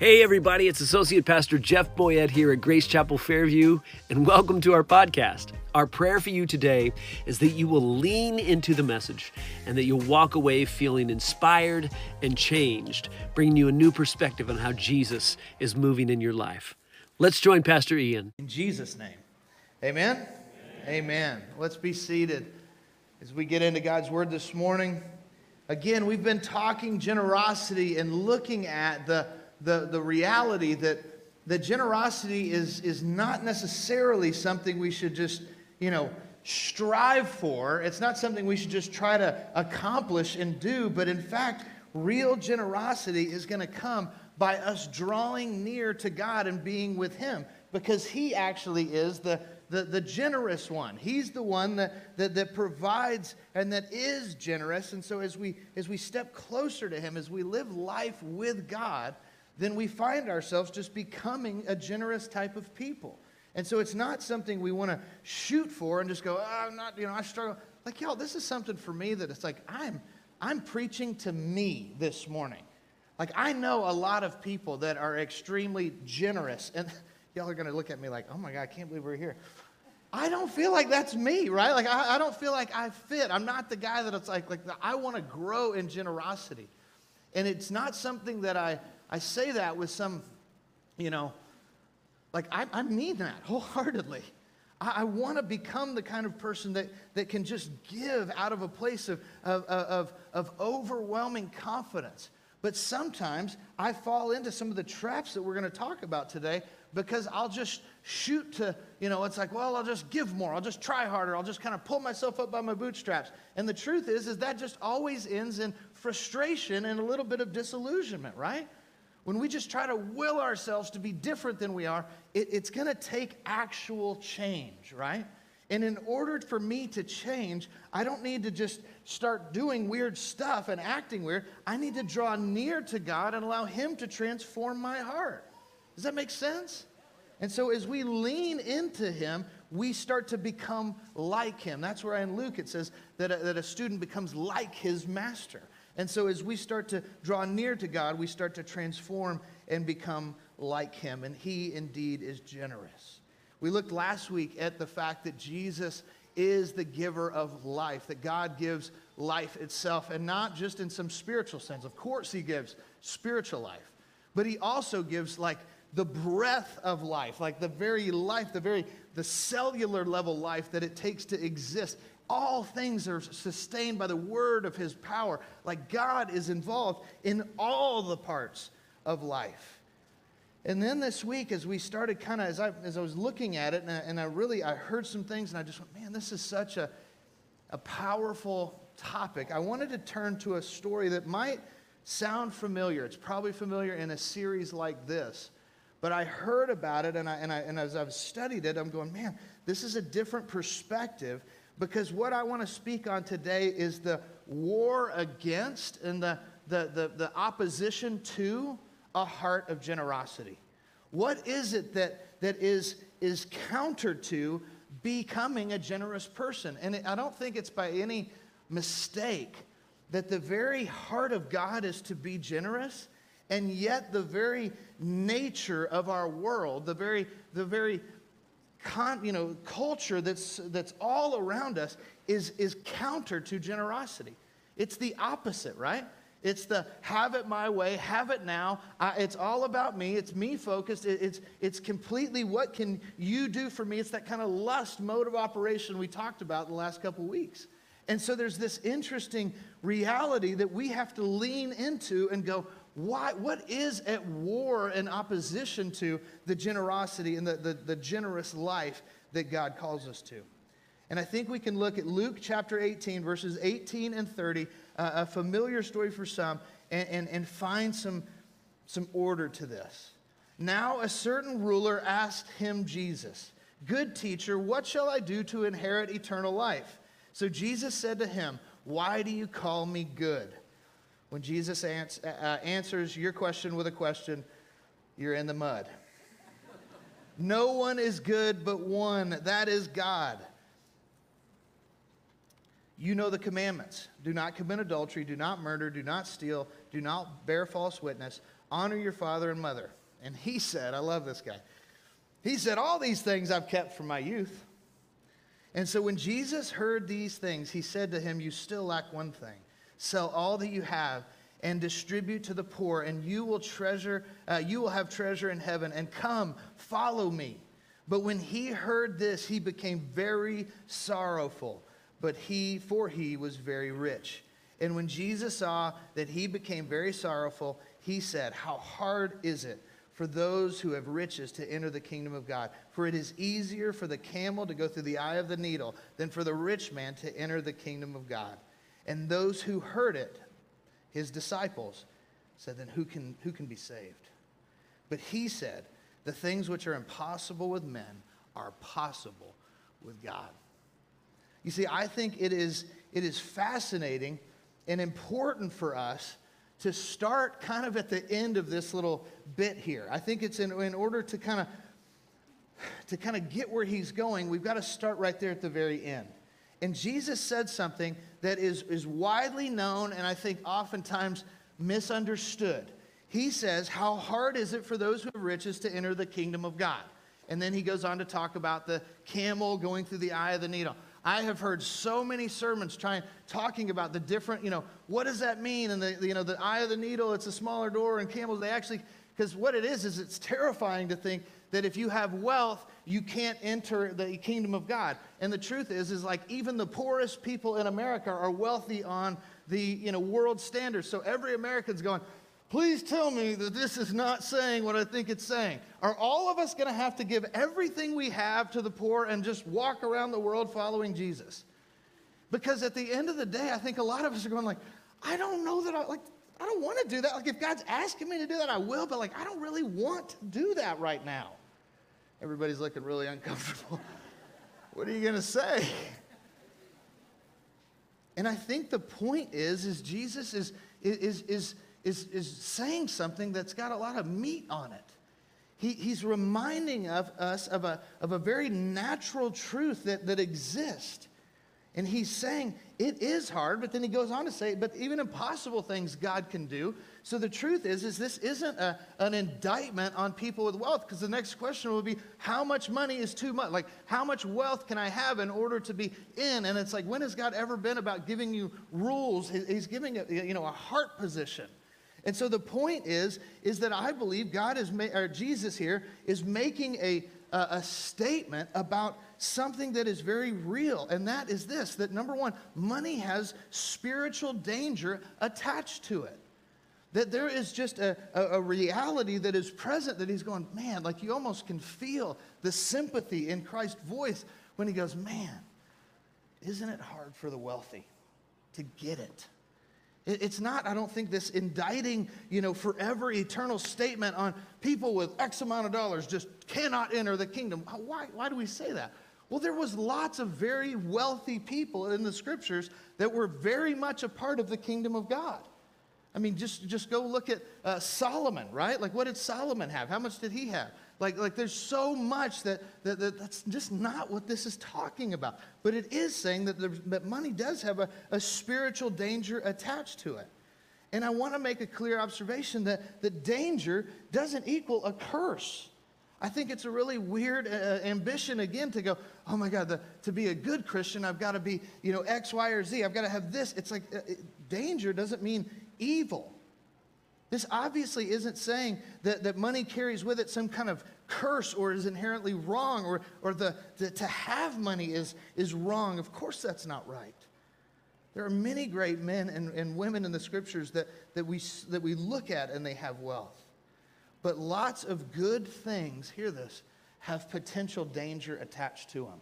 Hey, everybody, it's Associate Pastor Jeff Boyette here at Grace Chapel Fairview, and welcome to our podcast. Our prayer for you today is that you will lean into the message and that you'll walk away feeling inspired and changed, bringing you a new perspective on how Jesus is moving in your life. Let's join Pastor Ian. In Jesus' name. Amen? Amen. Amen. Let's be seated as we get into God's word this morning. Again, we've been talking generosity and looking at the the, the reality that, that generosity is, is not necessarily something we should just, you know, strive for. It's not something we should just try to accomplish and do, but in fact, real generosity is going to come by us drawing near to God and being with Him because He actually is the, the, the generous one. He's the one that, that, that provides and that is generous. And so as we, as we step closer to Him, as we live life with God, then we find ourselves just becoming a generous type of people. And so it's not something we want to shoot for and just go, oh, I'm not, you know, I struggle. Like, y'all, this is something for me that it's like, I'm, I'm preaching to me this morning. Like, I know a lot of people that are extremely generous. And y'all are going to look at me like, oh my God, I can't believe we're here. I don't feel like that's me, right? Like, I, I don't feel like I fit. I'm not the guy that it's like, like I want to grow in generosity. And it's not something that I, I say that with some, you know, like I, I mean that wholeheartedly. I, I want to become the kind of person that, that can just give out of a place of, of, of, of overwhelming confidence. But sometimes I fall into some of the traps that we're going to talk about today because I'll just shoot to, you know, it's like, well, I'll just give more. I'll just try harder. I'll just kind of pull myself up by my bootstraps. And the truth is, is that just always ends in frustration and a little bit of disillusionment, right? When we just try to will ourselves to be different than we are, it, it's going to take actual change, right? And in order for me to change, I don't need to just start doing weird stuff and acting weird. I need to draw near to God and allow Him to transform my heart. Does that make sense? And so as we lean into Him, we start to become like Him. That's where in Luke it says that a, that a student becomes like his master. And so, as we start to draw near to God, we start to transform and become like Him. And He indeed is generous. We looked last week at the fact that Jesus is the giver of life, that God gives life itself, and not just in some spiritual sense. Of course, He gives spiritual life, but He also gives like the breath of life, like the very life, the very the cellular level life that it takes to exist all things are sustained by the word of his power. Like God is involved in all the parts of life. And then this week, as we started kind of, as I, as I was looking at it, and I, and I really, I heard some things, and I just went, man, this is such a, a powerful topic. I wanted to turn to a story that might sound familiar. It's probably familiar in a series like this. But I heard about it, and, I, and, I, and as I've studied it, I'm going, man, this is a different perspective because what I want to speak on today is the war against and the, the, the, the, opposition to a heart of generosity. What is it that, that is, is counter to becoming a generous person? And I don't think it's by any mistake that the very heart of God is to be generous, and yet the very nature of our world, the very, the very con, you know, culture that's, that's all around us is, is counter to generosity. It's the opposite, right? It's the have it my way, have it now. I, it's all about me. It's me focused. It, it's, it's completely what can you do for me. It's that kind of lust mode of operation we talked about in the last couple weeks. And so there's this interesting reality that we have to lean into and go, why, what is at war and opposition to the generosity and the, the, the generous life that God calls us to? And I think we can look at Luke chapter 18, verses 18 and 30, uh, a familiar story for some, and, and, and find some, some order to this. Now, a certain ruler asked him, Jesus, Good teacher, what shall I do to inherit eternal life? So Jesus said to him, Why do you call me good? When Jesus ans- uh, answers your question with a question, you're in the mud. no one is good but one, that is God. You know the commandments do not commit adultery, do not murder, do not steal, do not bear false witness, honor your father and mother. And he said, I love this guy. He said, All these things I've kept from my youth. And so when Jesus heard these things, he said to him, You still lack one thing. Sell all that you have and distribute to the poor, and you will treasure, uh, you will have treasure in heaven. And come, follow me. But when he heard this, he became very sorrowful. But he, for he was very rich. And when Jesus saw that he became very sorrowful, he said, How hard is it for those who have riches to enter the kingdom of God? For it is easier for the camel to go through the eye of the needle than for the rich man to enter the kingdom of God. And those who heard it, his disciples, said, Then who can, who can be saved? But he said, The things which are impossible with men are possible with God. You see, I think it is, it is fascinating and important for us to start kind of at the end of this little bit here. I think it's in, in order to kind of to kind of get where he's going, we've got to start right there at the very end. And Jesus said something that is, is widely known and I think oftentimes misunderstood. He says, How hard is it for those who have riches to enter the kingdom of God? And then he goes on to talk about the camel going through the eye of the needle. I have heard so many sermons trying talking about the different, you know, what does that mean? And the, you know, the eye of the needle, it's a smaller door, and camels, they actually, because what it is is it's terrifying to think that if you have wealth, you can't enter the kingdom of God. And the truth is, is like even the poorest people in America are wealthy on the you know world standards. So every American's going, Please tell me that this is not saying what I think it's saying. Are all of us going to have to give everything we have to the poor and just walk around the world following Jesus? Because at the end of the day, I think a lot of us are going like, I don't know that I like I don't want to do that. Like if God's asking me to do that, I will, but like I don't really want to do that right now. Everybody's looking really uncomfortable. what are you going to say? And I think the point is is Jesus is is is is, is saying something that's got a lot of meat on it. He, he's reminding of us of a, of a very natural truth that, that exists. And he's saying it is hard, but then he goes on to say, but even impossible things God can do. So the truth is, is this isn't a, an indictment on people with wealth, because the next question will be, how much money is too much? Like, how much wealth can I have in order to be in? And it's like, when has God ever been about giving you rules? He's giving a, you know, a heart position. And so the point is, is that I believe God is, ma- or Jesus here is making a, a, a statement about something that is very real. And that is this, that number one, money has spiritual danger attached to it. That there is just a, a, a, reality that is present that he's going, man, like you almost can feel the sympathy in Christ's voice when he goes, man, isn't it hard for the wealthy to get it? It's not, I don't think, this indicting, you know, forever eternal statement on people with X amount of dollars just cannot enter the kingdom. Why, why do we say that? Well, there was lots of very wealthy people in the scriptures that were very much a part of the kingdom of God. I mean, just, just go look at uh, Solomon, right? Like, what did Solomon have? How much did he have? Like, like there's so much that, that, that that's just not what this is talking about. But it is saying that, that money does have a, a spiritual danger attached to it. And I want to make a clear observation that, that danger doesn't equal a curse. I think it's a really weird uh, ambition again to go, oh my God, the, to be a good Christian, I've got to be, you know, X, Y, or Z. I've got to have this. It's like uh, danger doesn't mean evil. This obviously isn't saying that, that money carries with it some kind of curse or is inherently wrong or, or the, the, to have money is, is wrong. Of course, that's not right. There are many great men and, and women in the scriptures that, that, we, that we look at and they have wealth. But lots of good things, hear this, have potential danger attached to them.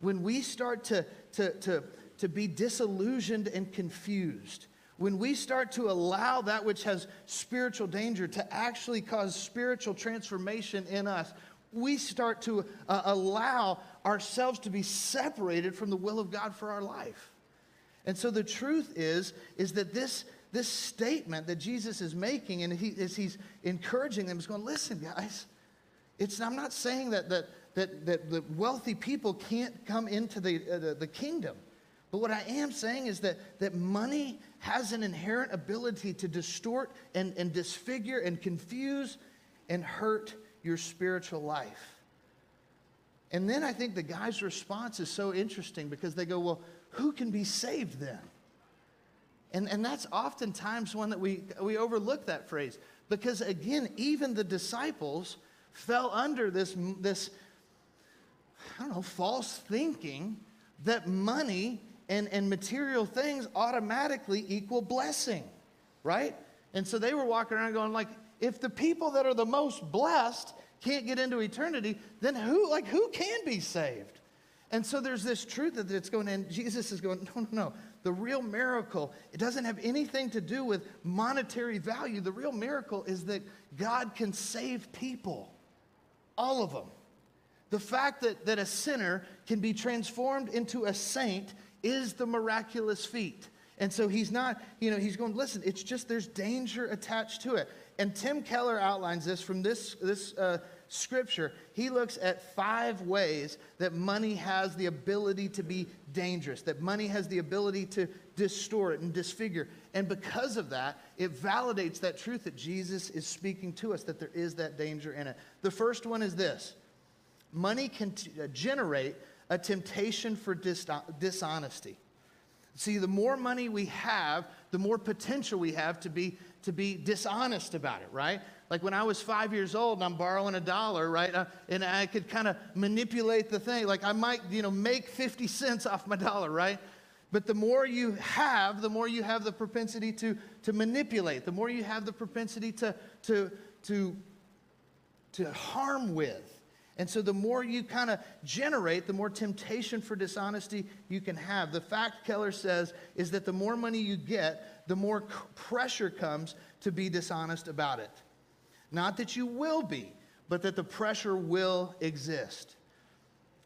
When we start to, to, to, to be disillusioned and confused, when we start to allow that which has spiritual danger to actually cause spiritual transformation in us, we start to uh, allow ourselves to be separated from the will of God for our life. And so the truth is, is that this, this statement that Jesus is making, and he, as he's encouraging them, he's going, listen, guys, it's, I'm not saying that, that, that, that the wealthy people can't come into the, uh, the, the kingdom. But what I am saying is that, that money has an inherent ability to distort and, and disfigure and confuse and hurt your spiritual life. And then I think the guy's response is so interesting because they go, Well, who can be saved then? And, and that's oftentimes one that we, we overlook that phrase because, again, even the disciples fell under this, this, I don't know, false thinking that money and, and material things automatically equal blessing, right? And so they were walking around going, like, if the people that are the most blessed can't get into eternity, then who, like, who can be saved? And so there's this truth that it's going, and Jesus is going, no, no, no. The real miracle, it doesn't have anything to do with monetary value. The real miracle is that God can save people, all of them. The fact that, that a sinner can be transformed into a saint is the miraculous feat. And so he's not, you know, he's going, listen, it's just there's danger attached to it. And Tim Keller outlines this from this, this uh, scripture. He looks at five ways that money has the ability to be dangerous, that money has the ability to distort and disfigure. And because of that, it validates that truth that Jesus is speaking to us, that there is that danger in it. The first one is this money can t- uh, generate a temptation for dis- dishonesty. See, the more money we have, the more potential we have to be, to be dishonest about it, right? Like when I was five years old and I'm borrowing a dollar, right? Uh, and I could kind of manipulate the thing. Like I might, you know, make 50 cents off my dollar, right? But the more you have, the more you have the propensity to, to manipulate, the more you have the propensity to, to, to, to harm with. And so the more you kind of generate, the more temptation for dishonesty you can have. The fact, Keller says, is that the more money you get, the more pressure comes to be dishonest about it. Not that you will be, but that the pressure will exist.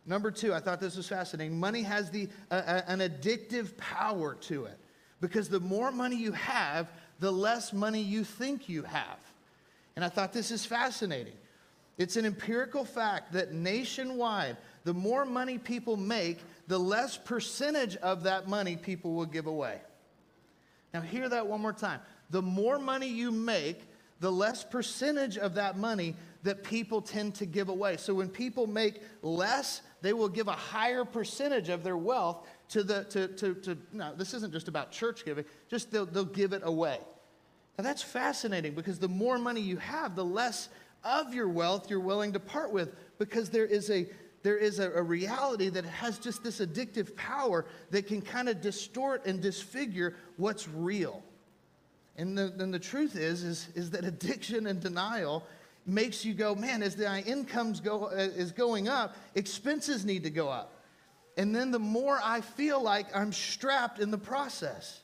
Number two, I thought this was fascinating. Money has the, uh, an addictive power to it because the more money you have, the less money you think you have. And I thought this is fascinating it's an empirical fact that nationwide, the more money people make, the less percentage of that money people will give away. Now, hear that one more time. The more money you make, the less percentage of that money that people tend to give away. So when people make less, they will give a higher percentage of their wealth to the, to, to, to no, this isn't just about church giving, just they'll, they'll give it away. Now that's fascinating because the more money you have, the less of your wealth you're willing to part with because there is a there is a, a reality that has just this addictive power that can kind of distort and disfigure what's real. And the, then the truth is, is, is that addiction and denial makes you go, man, as the incomes go, uh, is going up, expenses need to go up. And then the more I feel like I'm strapped in the process.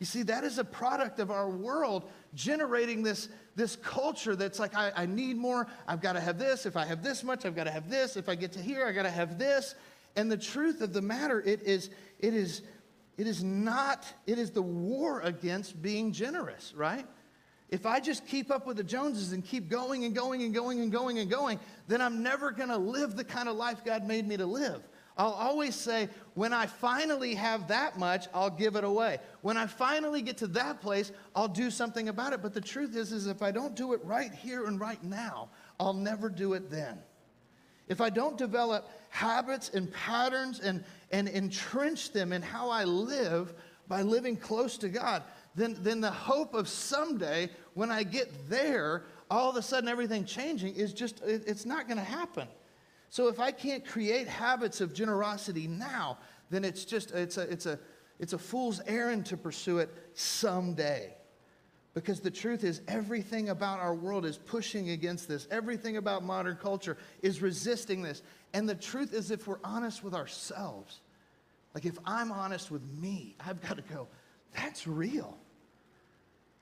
You see, that is a product of our world generating this, this culture that's like, I, I need more. I've got to have this. If I have this much, I've got to have this. If I get to here, I got to have this. And the truth of the matter, it is, it is, it is not, it is the war against being generous, right? If I just keep up with the Joneses and keep going and going and going and going and going, then I'm never going to live the kind of life God made me to live. I'll always say, when I finally have that much, I'll give it away. When I finally get to that place, I'll do something about it. But the truth is, is if I don't do it right here and right now, I'll never do it then. If I don't develop habits and patterns and, and entrench them in how I live by living close to God, then, then the hope of someday when I get there, all of a sudden everything changing is just, it, it's not going to happen. So if I can't create habits of generosity now, then it's just it's a it's a it's a fool's errand to pursue it someday. Because the truth is, everything about our world is pushing against this. Everything about modern culture is resisting this. And the truth is, if we're honest with ourselves, like if I'm honest with me, I've got to go, that's real.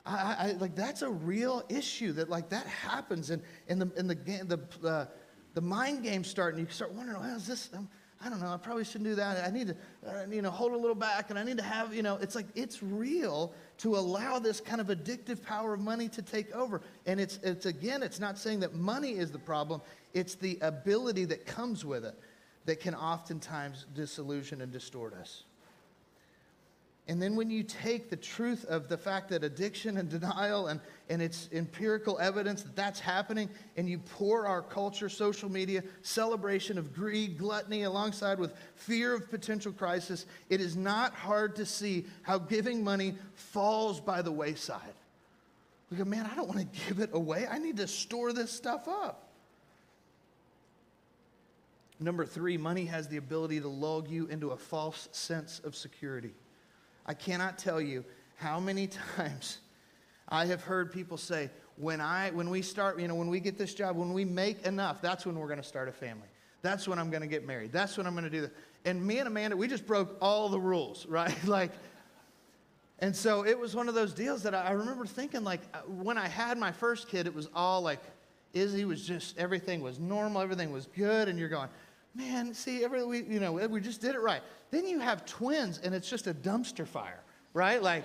I, I, like that's a real issue that like that happens and in the in the the uh, the mind games start, and you start wondering, well, is this, um, I don't know, I probably shouldn't do that. I need to, uh, you know, hold a little back, and I need to have, you know, it's like, it's real to allow this kind of addictive power of money to take over. And it's, it's again, it's not saying that money is the problem, it's the ability that comes with it that can oftentimes disillusion and distort us. And then when you take the truth of the fact that addiction and denial and, and its empirical evidence that that's happening, and you pour our culture, social media, celebration of greed, gluttony, alongside with fear of potential crisis, it is not hard to see how giving money falls by the wayside. We go, man, I don't want to give it away. I need to store this stuff up. Number three, money has the ability to lull you into a false sense of security. I cannot tell you how many times I have heard people say, when I when we start, you know, when we get this job, when we make enough, that's when we're going to start a family. That's when I'm going to get married. That's when I'm going to do that. And me and Amanda, we just broke all the rules, right? like, and so it was one of those deals that I, I remember thinking, like, uh, when I had my first kid, it was all like, Izzy was just everything was normal, everything was good, and you're going, man, see, every we, you know, we just did it right. Then you have twins, and it's just a dumpster fire, right? Like,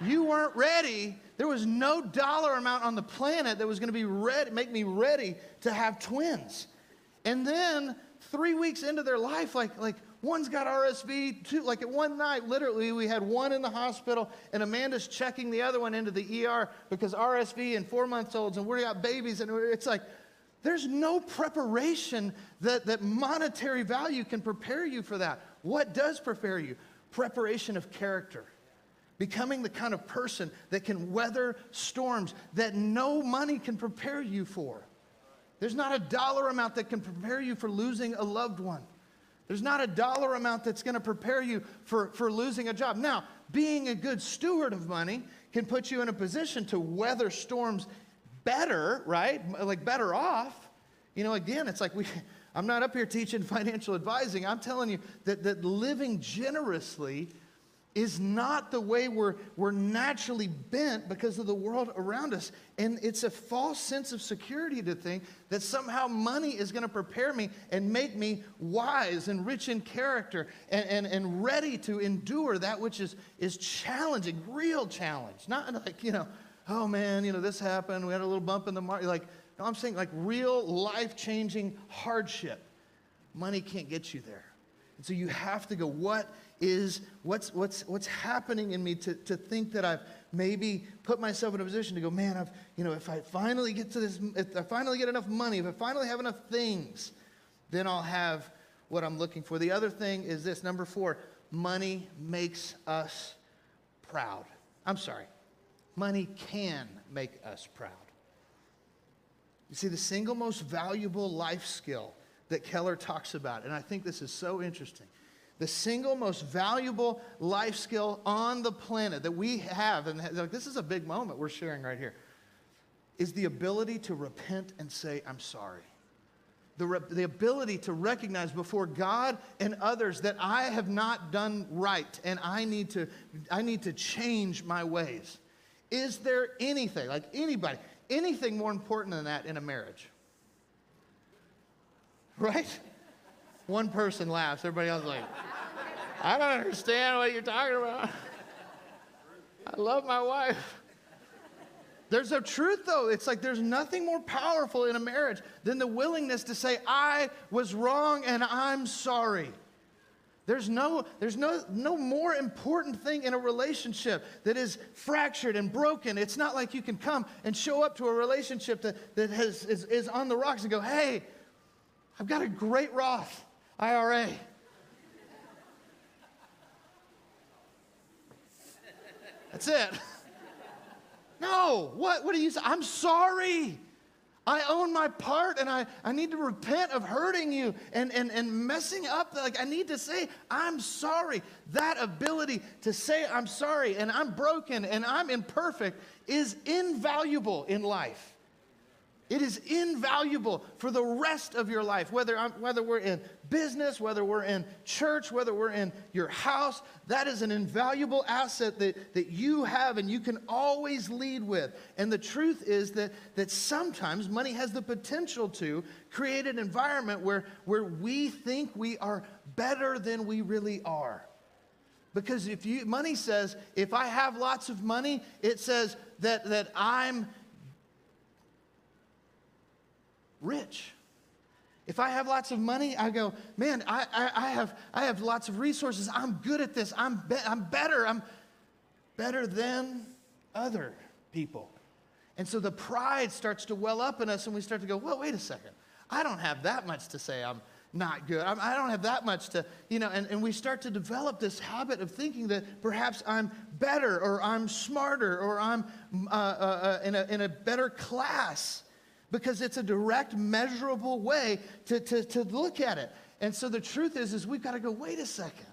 you weren't ready. There was no dollar amount on the planet that was going to be ready, make me ready to have twins. And then three weeks into their life, like, like one's got RSV, two, like at one night, literally, we had one in the hospital, and Amanda's checking the other one into the ER because RSV and four months olds, and we got babies, and it's like, there's no preparation that, that monetary value can prepare you for that. What does prepare you? Preparation of character. Becoming the kind of person that can weather storms that no money can prepare you for. There's not a dollar amount that can prepare you for losing a loved one. There's not a dollar amount that's going to prepare you for, for losing a job. Now, being a good steward of money can put you in a position to weather storms better, right? Like better off. You know, again, it's like we, I'm not up here teaching financial advising. I'm telling you that, that living generously is not the way we're, we're naturally bent because of the world around us. And it's a false sense of security to think that somehow money is going to prepare me and make me wise and rich in character and, and, and ready to endure that which is, is challenging, real challenge. Not like, you know, oh man, you know, this happened, we had a little bump in the market. Like, no, I'm saying like real life changing hardship. Money can't get you there. And so you have to go, what is, what's, what's, what's happening in me to, to think that I've maybe put myself in a position to go, man, I've, you know, if I finally get to this, if I finally get enough money, if I finally have enough things, then I'll have what I'm looking for. The other thing is this number four, money makes us proud. I'm sorry, Money can make us proud. You see, the single most valuable life skill that Keller talks about, and I think this is so interesting. The single most valuable life skill on the planet that we have, and like, this is a big moment we're sharing right here, is the ability to repent and say, I'm sorry. The, re- the ability to recognize before God and others that I have not done right and I need to, I need to change my ways. Is there anything, like anybody, anything more important than that in a marriage? Right? One person laughs, everybody else is like, I don't understand what you're talking about. I love my wife. There's a truth though. It's like there's nothing more powerful in a marriage than the willingness to say, I was wrong and I'm sorry. There's no, there's no, no more important thing in a relationship that is fractured and broken. It's not like you can come and show up to a relationship that, that has, is, is on the rocks and go, hey, I've got a great Roth IRA. That's it. No, what, what do you? I'm sorry. I own my part and I, I need to repent of hurting you and, and, and messing up. Like, I need to say, I'm sorry. That ability to say, I'm sorry and I'm broken and I'm imperfect is invaluable in life. It is invaluable for the rest of your life, whether, I'm, whether we're in business, whether we're in church, whether we're in your house. That is an invaluable asset that, that you have and you can always lead with. And the truth is that, that sometimes money has the potential to create an environment where, where we think we are better than we really are. Because if you, money says, if I have lots of money, it says that, that I'm rich. If I have lots of money, I go, man, I, I, I, have, I have lots of resources. I'm good at this. I'm, be- I'm better. I'm, better than other people. And so the pride starts to well up in us, and we start to go, well, wait a second. I don't have that much to say I'm not good. I'm, I do not have that much to, you know, and, and we start to develop this habit of thinking that perhaps I'm better or I'm smarter or I'm uh, uh, uh, in, a, in a better class because it's a direct, measurable way to, to, to look at it. And so the truth is, is we've got to go, wait a second.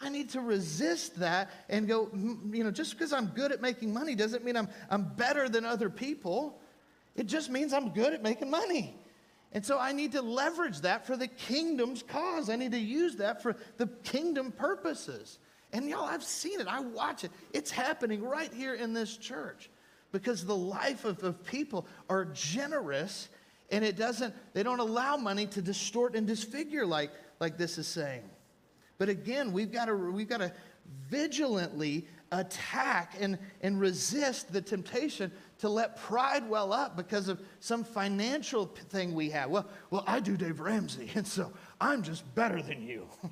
I need to resist that and go, you know, just because I'm good at making money doesn't mean I'm, I'm better than other people. It just means I'm good at making money. And so I need to leverage that for the kingdom's cause. I need to use that for the kingdom purposes. And y'all, I've seen it. I watch it. It's happening right here in this church because the life of, of people are generous and it doesn't, they don't allow money to distort and disfigure like, like this is saying. But again, we've got to, we've got to vigilantly attack and, and resist the temptation to let pride well up because of some financial thing we have. Well, well, I do Dave Ramsey, and so I'm just better than you.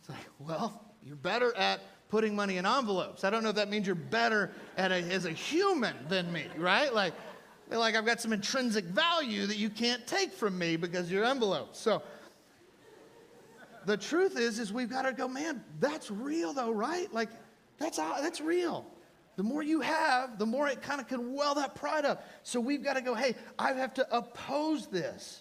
It's like, well, you're better at putting money in envelopes. I don't know if that means you're better a, as a human than me, right? Like, like I've got some intrinsic value that you can't take from me because you're envelopes. So the truth is, is we've got to go, man, that's real though, right? Like, that's, uh, that's real. The more you have, the more it kind of can well that pride up. So we've got to go, hey, I have to oppose this.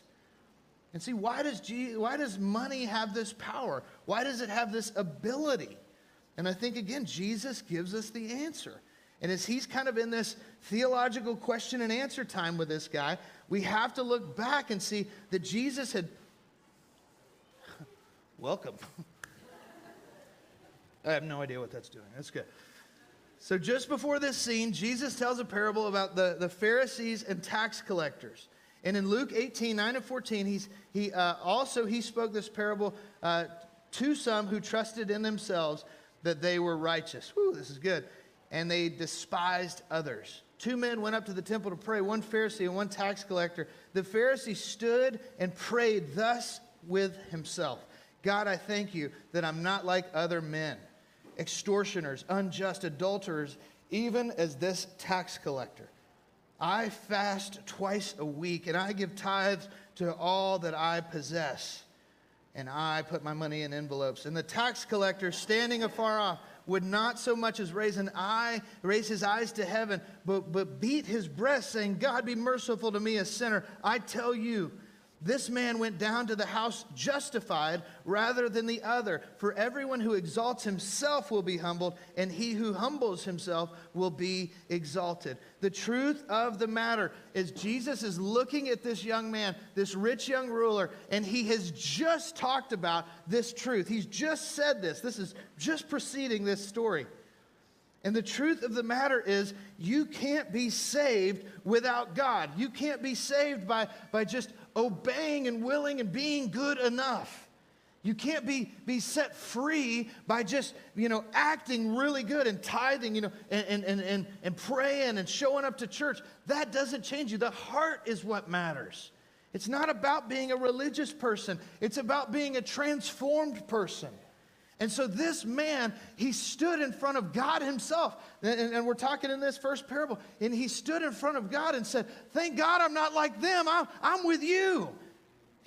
And see, why does, G, why does money have this power? Why does it have this ability? And I think, again, Jesus gives us the answer. And as he's kind of in this theological question and answer time with this guy, we have to look back and see that Jesus had. Welcome. I have no idea what that's doing. That's good. So, just before this scene, Jesus tells a parable about the, the Pharisees and tax collectors. And in Luke 18, 9 and 14, he's, he, uh, also he spoke this parable uh, to some who trusted in themselves that they were righteous. Whew, this is good. And they despised others. Two men went up to the temple to pray, one Pharisee and one tax collector. The Pharisee stood and prayed thus with himself God, I thank you that I'm not like other men extortioners, unjust adulterers, even as this tax collector. I fast twice a week and I give tithes to all that I possess. And I put my money in envelopes. And the tax collector, standing afar off, would not so much as raise an eye, raise his eyes to heaven, but, but beat his breast, saying, God be merciful to me, a sinner. I tell you, this man went down to the house justified rather than the other. For everyone who exalts himself will be humbled, and he who humbles himself will be exalted. The truth of the matter is, Jesus is looking at this young man, this rich young ruler, and he has just talked about this truth. He's just said this. This is just preceding this story. And the truth of the matter is, you can't be saved without God. You can't be saved by, by just obeying and willing and being good enough. You can't be, be set free by just, you know, acting really good and tithing, you know, and, and, and, and praying and showing up to church. That doesn't change you. The heart is what matters. It's not about being a religious person, it's about being a transformed person. And so this man, he stood in front of God himself. And, and, we're talking in this first parable. And he stood in front of God and said, Thank God I'm not like them. I'm, I'm with you.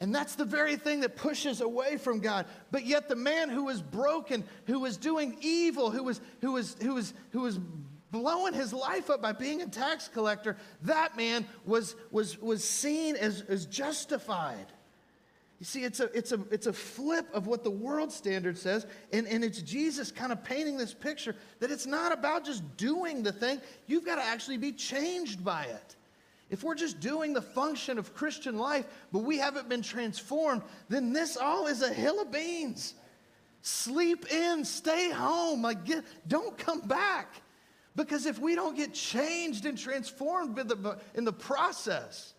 And that's the very thing that pushes away from God. But yet the man who was broken, who was doing evil, who was, who was, who was, who was blowing his life up by being a tax collector, that man was, was, was seen as, as justified. You see, it's a, it's, a, it's a flip of what the world standard says, and, and it's Jesus kind of painting this picture that it's not about just doing the thing, you've got to actually be changed by it. If we're just doing the function of Christian life, but we haven't been transformed, then this all is a hill of beans. Sleep in, stay home, like get, don't come back. Because if we don't get changed and transformed in the, in the process,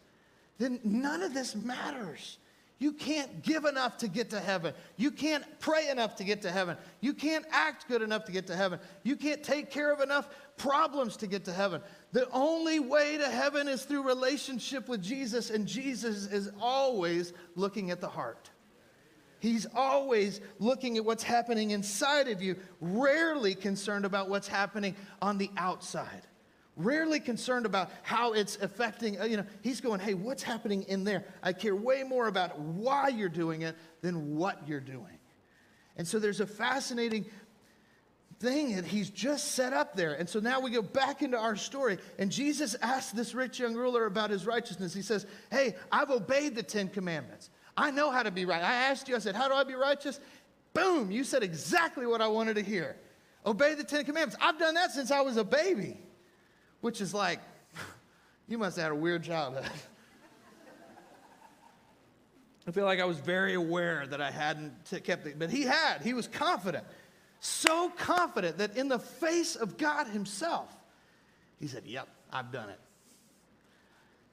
then none of this matters. You can't give enough to get to heaven. You can't pray enough to get to heaven. You can't act good enough to get to heaven. You can't take care of enough problems to get to heaven. The only way to heaven is through relationship with Jesus, and Jesus is always looking at the heart. He's always looking at what's happening inside of you, rarely concerned about what's happening on the outside. Rarely concerned about how it's affecting, uh, you know, he's going, hey, what's happening in there? I care way more about why you're doing it than what you're doing. And so there's a fascinating thing that he's just set up there. And so now we go back into our story. And Jesus asked this rich young ruler about his righteousness. He says, Hey, I've obeyed the Ten Commandments. I know how to be right. I asked you, I said, How do I be righteous? Boom, you said exactly what I wanted to hear. Obey the Ten Commandments. I've done that since I was a baby, which is like, you must have had a weird childhood. I feel like I was very aware that I hadn't kept it, but he had. He was confident. So confident that in the face of God Himself, He said, Yep, I've done it.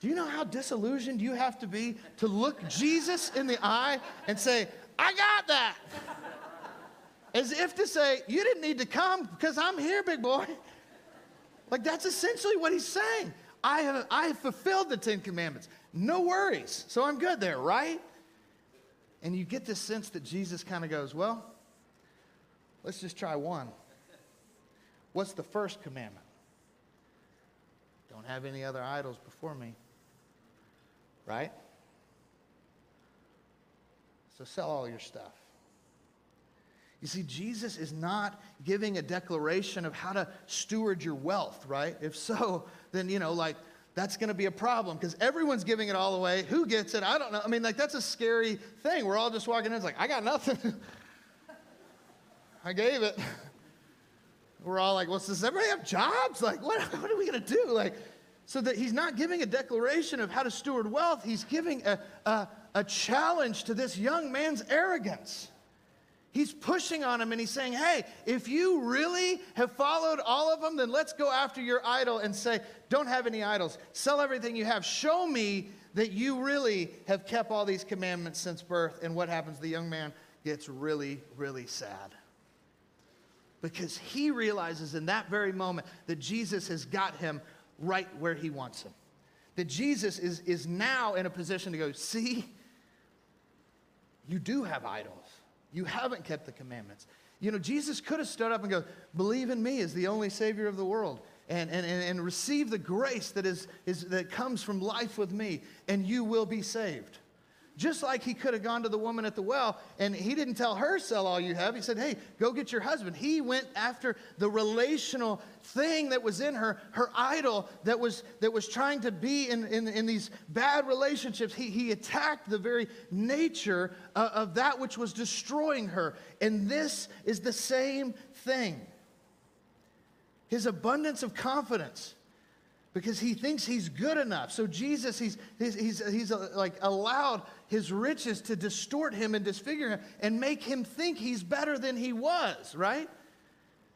Do you know how disillusioned you have to be to look Jesus in the eye and say, I got that? As if to say, You didn't need to come because I'm here, big boy. Like that's essentially what he's saying. I have, I have fulfilled the Ten Commandments. No worries. So I'm good there, right? And you get this sense that Jesus kind of goes, Well, Let's just try one. What's the first commandment? Don't have any other idols before me. Right? So sell all your stuff. You see, Jesus is not giving a declaration of how to steward your wealth, right? If so, then, you know, like, that's going to be a problem because everyone's giving it all away. Who gets it? I don't know. I mean, like, that's a scary thing. We're all just walking in, it's like, I got nothing. I gave it. We're all like, well, does everybody have jobs? Like, what, what are we going to do? Like, so that he's not giving a declaration of how to steward wealth. He's giving a, a, a challenge to this young man's arrogance. He's pushing on him and he's saying, Hey, if you really have followed all of them, then let's go after your idol and say, Don't have any idols. Sell everything you have. Show me that you really have kept all these commandments since birth. And what happens? The young man gets really, really sad because he realizes in that very moment that Jesus has got him right where he wants him. That Jesus is, is now in a position to go, see, you do have idols. You haven't kept the commandments. You know, Jesus could have stood up and go, believe in me as the only Savior of the world and, and, and receive the grace that, is, is, that comes from life with me, and you will be saved. Just like he could have gone to the woman at the well and he didn't tell her, sell all you have. He said, hey, go get your husband. He went after the relational thing that was in her, her idol that was, that was trying to be in, in, in these bad relationships. He, he attacked the very nature of, of that which was destroying her. And this is the same thing. His abundance of confidence because he thinks he's good enough. So Jesus, he's, he's, he's, he's uh, like allowed his riches to distort him and disfigure him and make him think he's better than he was, right?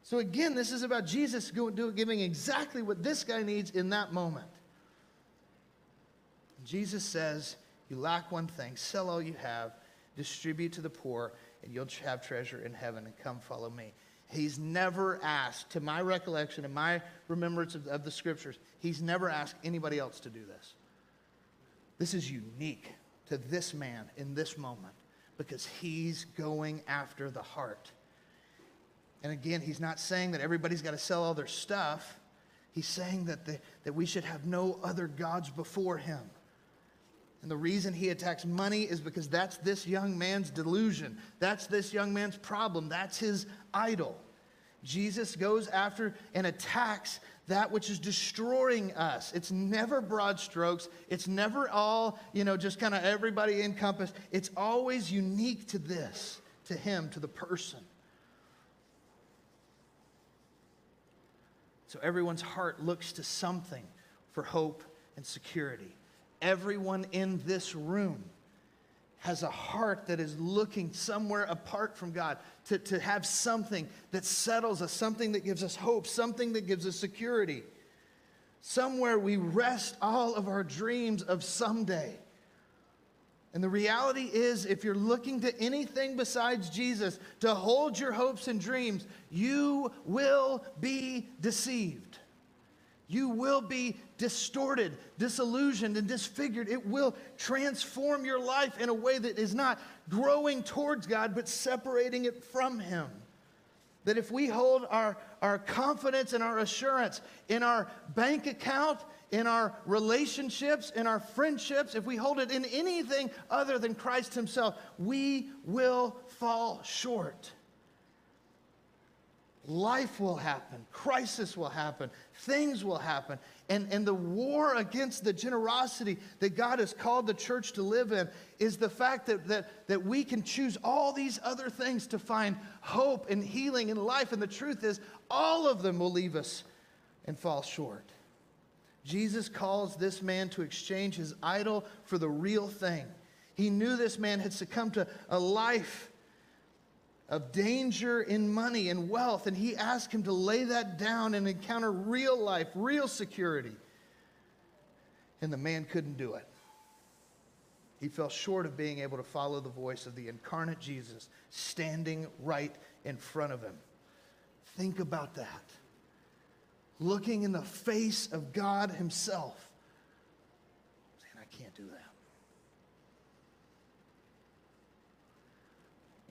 So again, this is about Jesus giving exactly what this guy needs in that moment. Jesus says, You lack one thing, sell all you have, distribute to the poor, and you'll have treasure in heaven, and come follow me. He's never asked, to my recollection and my remembrance of, of, the scriptures, he's never asked anybody else to do this. This is unique to this man in this moment because he's going after the heart. And again, he's not saying that everybody's got to sell all their stuff. He's saying that, the, that we should have no other gods before him. And the reason he attacks money is because that's this young man's delusion. That's this young man's problem. That's his idol. Jesus goes after and attacks that which is destroying us. It's never broad strokes. It's never all, you know, just kind of everybody encompassed. It's always unique to this, to him, to the person. So everyone's heart looks to something for hope and security everyone in this room has a heart that is looking somewhere apart from God to, to have something that settles us, something that gives us hope, something that gives us security. Somewhere we rest all of our dreams of someday. And the reality is, if you're looking to anything besides Jesus to hold your hopes and dreams, you will be deceived. You will be distorted, disillusioned, and disfigured. It will transform your life in a way that is not growing towards God, but separating it from Him. That if we hold our, our confidence and our assurance in our bank account, in our relationships, in our friendships, if we hold it in anything other than Christ Himself, we will fall short. Life will happen, crisis will happen, things will happen. And, and the war against the generosity that God has called the church to live in is the fact that, that, that we can choose all these other things to find hope and healing in life. And the truth is, all of them will leave us and fall short. Jesus calls this man to exchange his idol for the real thing. He knew this man had succumbed to a life of danger in money and wealth, and he asked him to lay that down and encounter real life, real security. And the man couldn't do it. He fell short of being able to follow the voice of the incarnate Jesus standing right in front of him. Think about that. Looking in the face of God Himself, saying, I can't do that.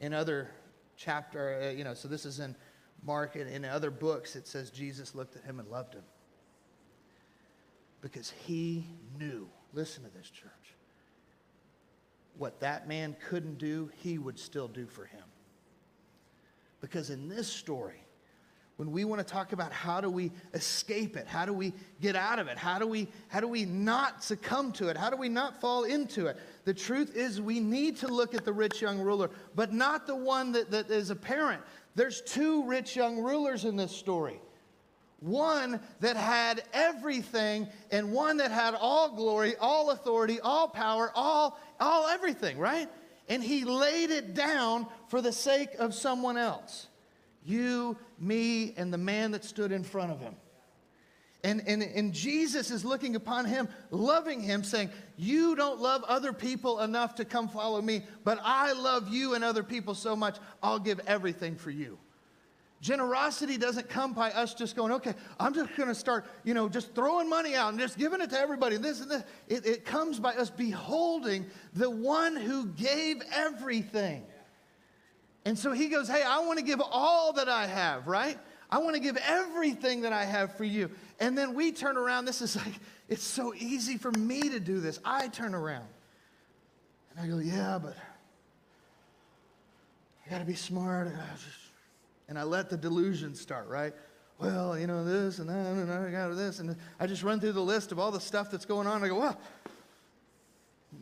In other chapter, uh, you know, so this is in Mark and in other books, it says Jesus looked at him and loved him. Because he knew, listen to this, church, what that man couldn't do, he would still do for him. Because in this story, when we want to talk about how do we escape it how do we get out of it how do we how do we not succumb to it how do we not fall into it? The truth is we need to look at the rich young ruler but not the one that, that is apparent. There's two rich young rulers in this story. One that had everything and one that had all glory all authority all power all all everything right? And he laid it down for the sake of someone else you, me, and the man that stood in front of him. And, and, and Jesus is looking upon him, loving him, saying, You don't love other people enough to come follow me, but I love you and other people so much, I'll give everything for you. Generosity doesn't come by us just going, okay, I'm just going to start, you know, just throwing money out and just giving it to everybody. This and this. It, it comes by us beholding the one who gave everything. And so he goes, Hey, I want to give all that I have, right? I want to give everything that I have for you. And then we turn around. This is like, it's so easy for me to do this. I turn around. And I go, Yeah, but I got to be smart. And I just, and I let the delusion start, right? Well, you know, this and that, and I got this. And I just run through the list of all the stuff that's going on. I go, Well,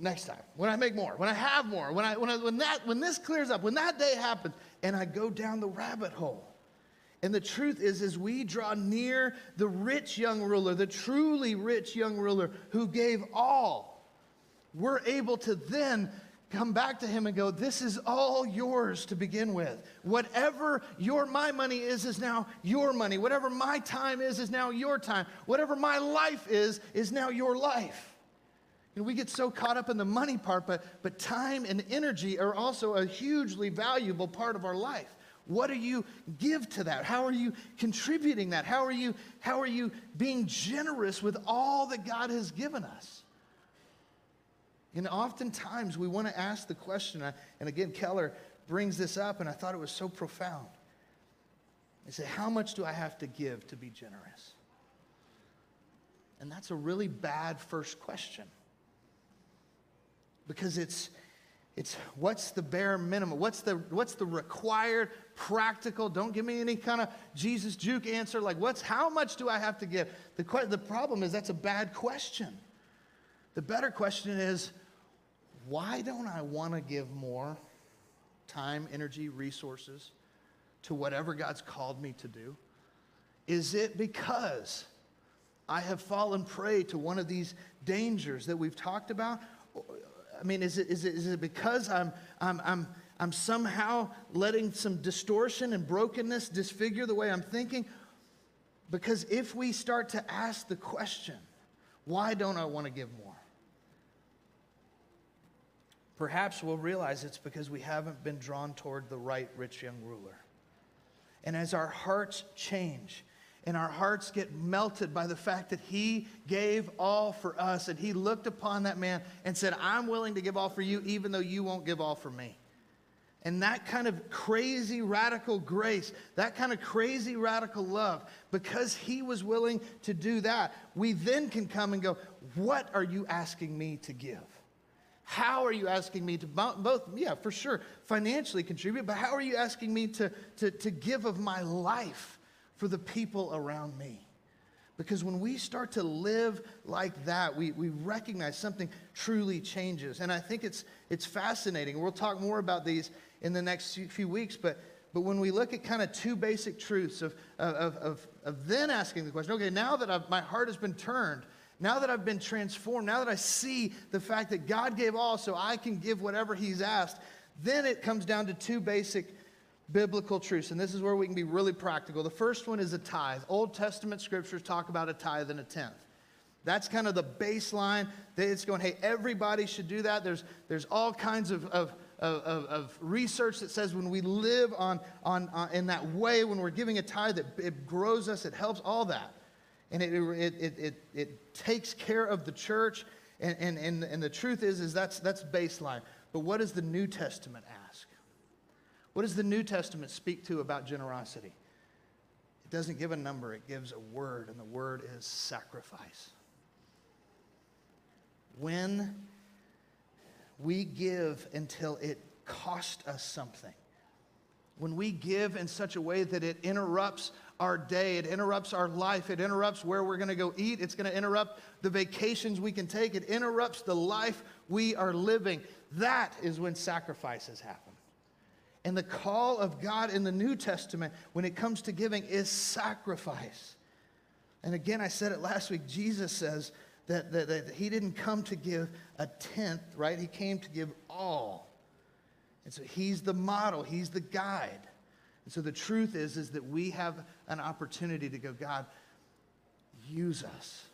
next time when i make more when i have more when i when, I, when that when this clears up when that day happens and i go down the rabbit hole. And the truth is as we draw near the rich young ruler the truly rich young ruler who gave all. We're able to then come back to him and go this is all yours to begin with. Whatever your my money is is now your money. Whatever my time is is now your time. Whatever my life is is now your life know, we get so caught up in the money part, but, but time and energy are also a hugely valuable part of our life. What do you give to that? How are you contributing that? How are you, how are you being generous with all that God has given us? And oftentimes we want to ask the question, and again, Keller brings this up, and I thought it was so profound. He said, How much do I have to give to be generous? And that's a really bad first question because it's it's what's the bare minimum? What's the what's the required practical don't give me any kind of jesus juke answer like what's how much do i have to give? The, the problem is that's a bad question. The better question is why don't i want to give more time energy resources to whatever god's called me to do? Is it because i have fallen prey to one of these dangers that we've talked about I mean, is it, is it, is it because I'm, I'm, I'm, I'm somehow letting some distortion and brokenness disfigure the way I'm thinking? Because if we start to ask the question, why don't I want to give more? Perhaps we'll realize it's because we haven't been drawn toward the right rich young ruler. And as our hearts change, and our hearts get melted by the fact that he gave all for us. And he looked upon that man and said, I'm willing to give all for you, even though you won't give all for me. And that kind of crazy radical grace, that kind of crazy radical love, because he was willing to do that, we then can come and go, What are you asking me to give? How are you asking me to both, yeah, for sure, financially contribute, but how are you asking me to, to, to give of my life for the people around me? Because when we start to live like that, we, we recognize something truly changes. And I think it's, it's fascinating. We'll talk more about these in the next few weeks, but, but when we look at kind of two basic truths of, of, of, of then asking the question, okay, now that I've, my heart has been turned, now that I've been transformed, now that I see the fact that God gave all so I can give whatever He's asked, then it comes down to two basic biblical truths. And this is where we can be really practical. The first one is a tithe. Old Testament scriptures talk about a tithe and a tenth. That's kind of the baseline. It's going, hey, everybody should do that. There's, there's all kinds of, of, of, of research that says when we live on, on, on, in that way, when we're giving a tithe, it, it grows us, it helps, all that. And it, it, it, it, it takes care of the church. And, and, and, and the truth is, is that's, that's baseline. But what does the New Testament ask? What does the New Testament speak to about generosity? It doesn't give a number, it gives a word, and the word is sacrifice. When we give until it costs us something, when we give in such a way that it interrupts our day, it interrupts our life, it interrupts where we're going to go eat, it's going to interrupt the vacations we can take, it interrupts the life we are living. That is when sacrifices happen. And the call of God in the New Testament when it comes to giving is sacrifice. And again, I said it last week. Jesus says that, that, that, he didn't come to give a tenth, right? He came to give all. And so he's the model, he's the guide. And so the truth is, is that we have an opportunity to go, God, use us.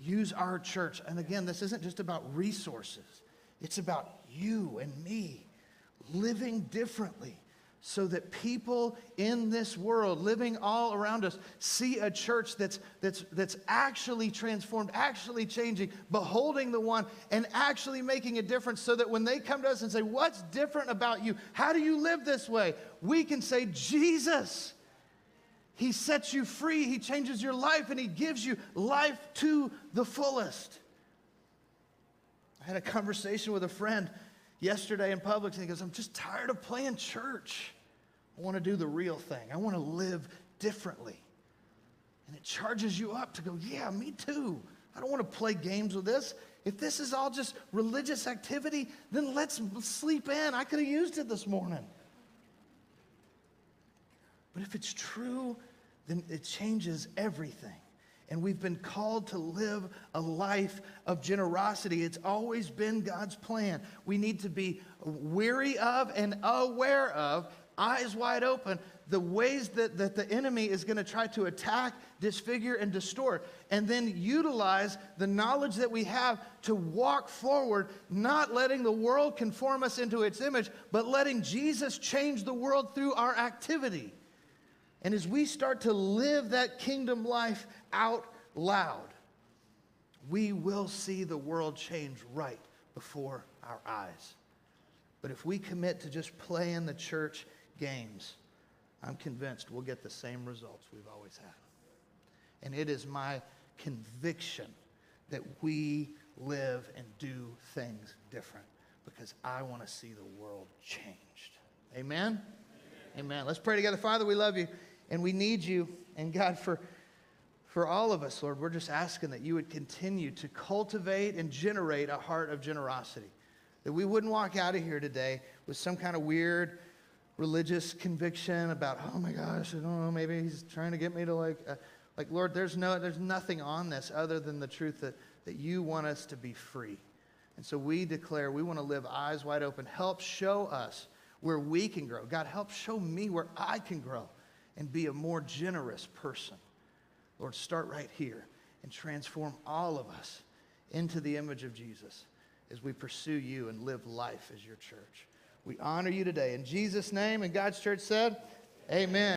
Use our church. And again, this isn't just about resources. It's about you and me living differently so that people in this world living all around us see a church that's, that's, that's actually transformed, actually changing, beholding the one, and actually making a difference so that when they come to us and say, What's different about you? How do you live this way? We can say, Jesus. He sets you free, He changes your life, and He gives you life to the fullest. I had a conversation with a friend yesterday in Publix, and he goes, I'm just tired of playing church. I want to do the real thing. I want to live differently. And it charges you up to go, yeah, me too. I don't want to play games with this. If this is all just religious activity, then let's sleep in. I could have used it this morning. But if it's true, then it changes everything and we've been called to live a life of generosity. It's always been God's plan. We need to be weary of and aware of, eyes wide open, the ways that, that the enemy is going to try to attack, disfigure, and distort, and then utilize the knowledge that we have to walk forward, not letting the world conform us into its image, but letting Jesus change the world through our activity. And as we start to live that kingdom life out loud, we will see the world change right before our eyes. But if we commit to just playing the church games, I'm convinced we'll get the same results we've always had. And it is my conviction that we live and do things different because I want to see the world changed. Amen? Amen? Amen. Let's pray together. Father, we love you and we need you. And God, for, for all of us, Lord, we're just asking that you would continue to cultivate and generate a heart of generosity. That we wouldn't walk out of here today with some kind of weird religious conviction about, oh my gosh, I don't know, maybe he's trying to get me to like, uh, like Lord, there's, no, there's nothing on this other than the truth that, that you want us to be free. And so we declare we want to live eyes wide open. Help show us where we can grow. God, help show me where I can grow and be a more generous person. Lord, start right here and transform all of us into the image of Jesus as we pursue you and live life as your church. We honor you today. In Jesus' name, and God's church said, Amen.